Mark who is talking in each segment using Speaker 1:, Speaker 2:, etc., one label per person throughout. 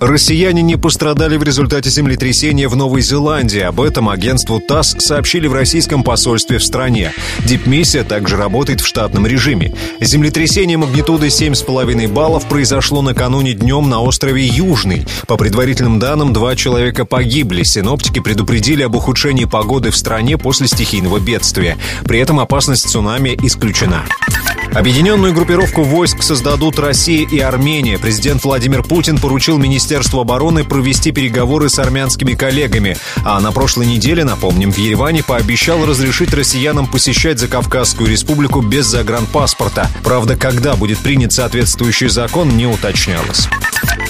Speaker 1: Россияне не пострадали в результате землетрясения в Новой Зеландии. Об этом агентству ТАСС сообщили в российском посольстве в стране. Дипмиссия также работает в штатном режиме. Землетрясение магнитудой 7,5 баллов произошло накануне днем на острове Южный. По предварительным данным, два человека погибли. Синоптики предупредили об ухудшении погоды в стране после стихийного бедствия. При этом опасность цунами исключена. Объединенную группировку войск создадут Россия и Армения. Президент Владимир Путин поручил Министерству обороны провести переговоры с армянскими коллегами. А на прошлой неделе, напомним, в Ереване пообещал разрешить россиянам посещать Закавказскую республику без загранпаспорта. Правда, когда будет принят соответствующий закон, не уточнялось.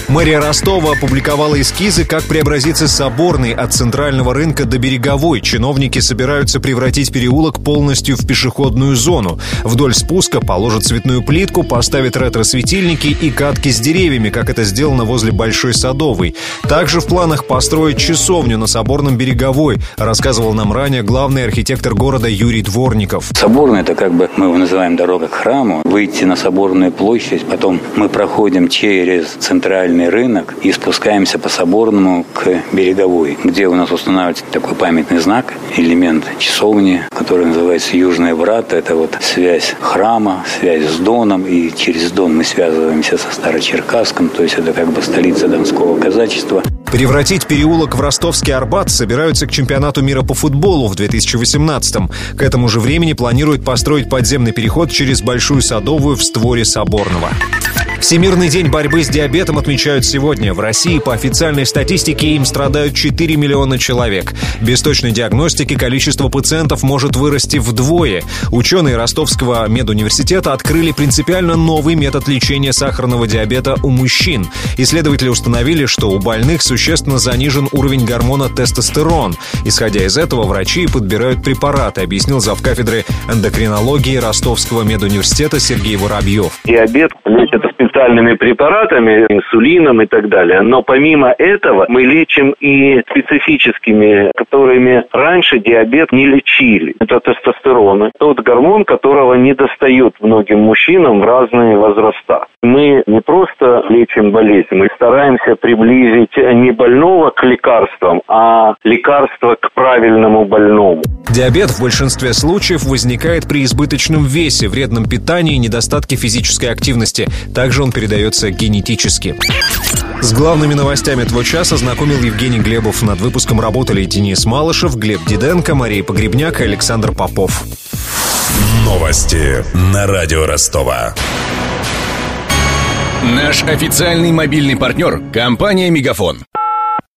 Speaker 1: Мэрия Ростова опубликовала эскизы, как преобразится Соборный от центрального рынка до Береговой. Чиновники собираются превратить переулок полностью в пешеходную зону. Вдоль спуска положат цветную плитку, поставят ретро-светильники и катки с деревьями, как это сделано возле Большой Садовой. Также в планах построить часовню на Соборном Береговой, рассказывал нам ранее главный архитектор города Юрий Дворников.
Speaker 2: Соборный – это как бы, мы его называем дорога к храму. Выйти на Соборную площадь, потом мы проходим через центральный центральный рынок и спускаемся по Соборному к Береговой, где у нас устанавливается такой памятный знак, элемент часовни, который называется Южные врата. Это вот связь храма, связь с Доном, и через Дон мы связываемся со Старочеркасском, то есть это как бы столица Донского казачества.
Speaker 1: Превратить переулок в ростовский Арбат собираются к чемпионату мира по футболу в 2018-м. К этому же времени планируют построить подземный переход через Большую Садовую в створе Соборного. Всемирный день борьбы с диабетом отмечают сегодня. В России по официальной статистике им страдают 4 миллиона человек. Без точной диагностики количество пациентов может вырасти вдвое. Ученые Ростовского медуниверситета открыли принципиально новый метод лечения сахарного диабета у мужчин. Исследователи установили, что у больных существенно занижен уровень гормона тестостерон. Исходя из этого, врачи подбирают препараты, объяснил завкафедры эндокринологии Ростовского медуниверситета Сергей Воробьев.
Speaker 3: Диабет лечат специальными препаратами, инсулином и так далее. Но помимо этого мы лечим и специфическими, которыми раньше диабет не лечили. Это тестостерон. Тот гормон, которого не достают многим мужчинам в разные возраста. Мы не просто лечим болезнь, мы стараемся приблизить не больного к лекарствам, а лекарство к правильному больному.
Speaker 1: Диабет в большинстве случаев возникает при избыточном весе, вредном питании и недостатке физической активности. Также он передается генетически. С главными новостями этого часа знакомил Евгений Глебов. Над выпуском работали Денис Малышев, Глеб Диденко, Мария Погребняк и Александр Попов.
Speaker 4: Новости на радио Ростова.
Speaker 5: Наш официальный мобильный партнер – компания «Мегафон».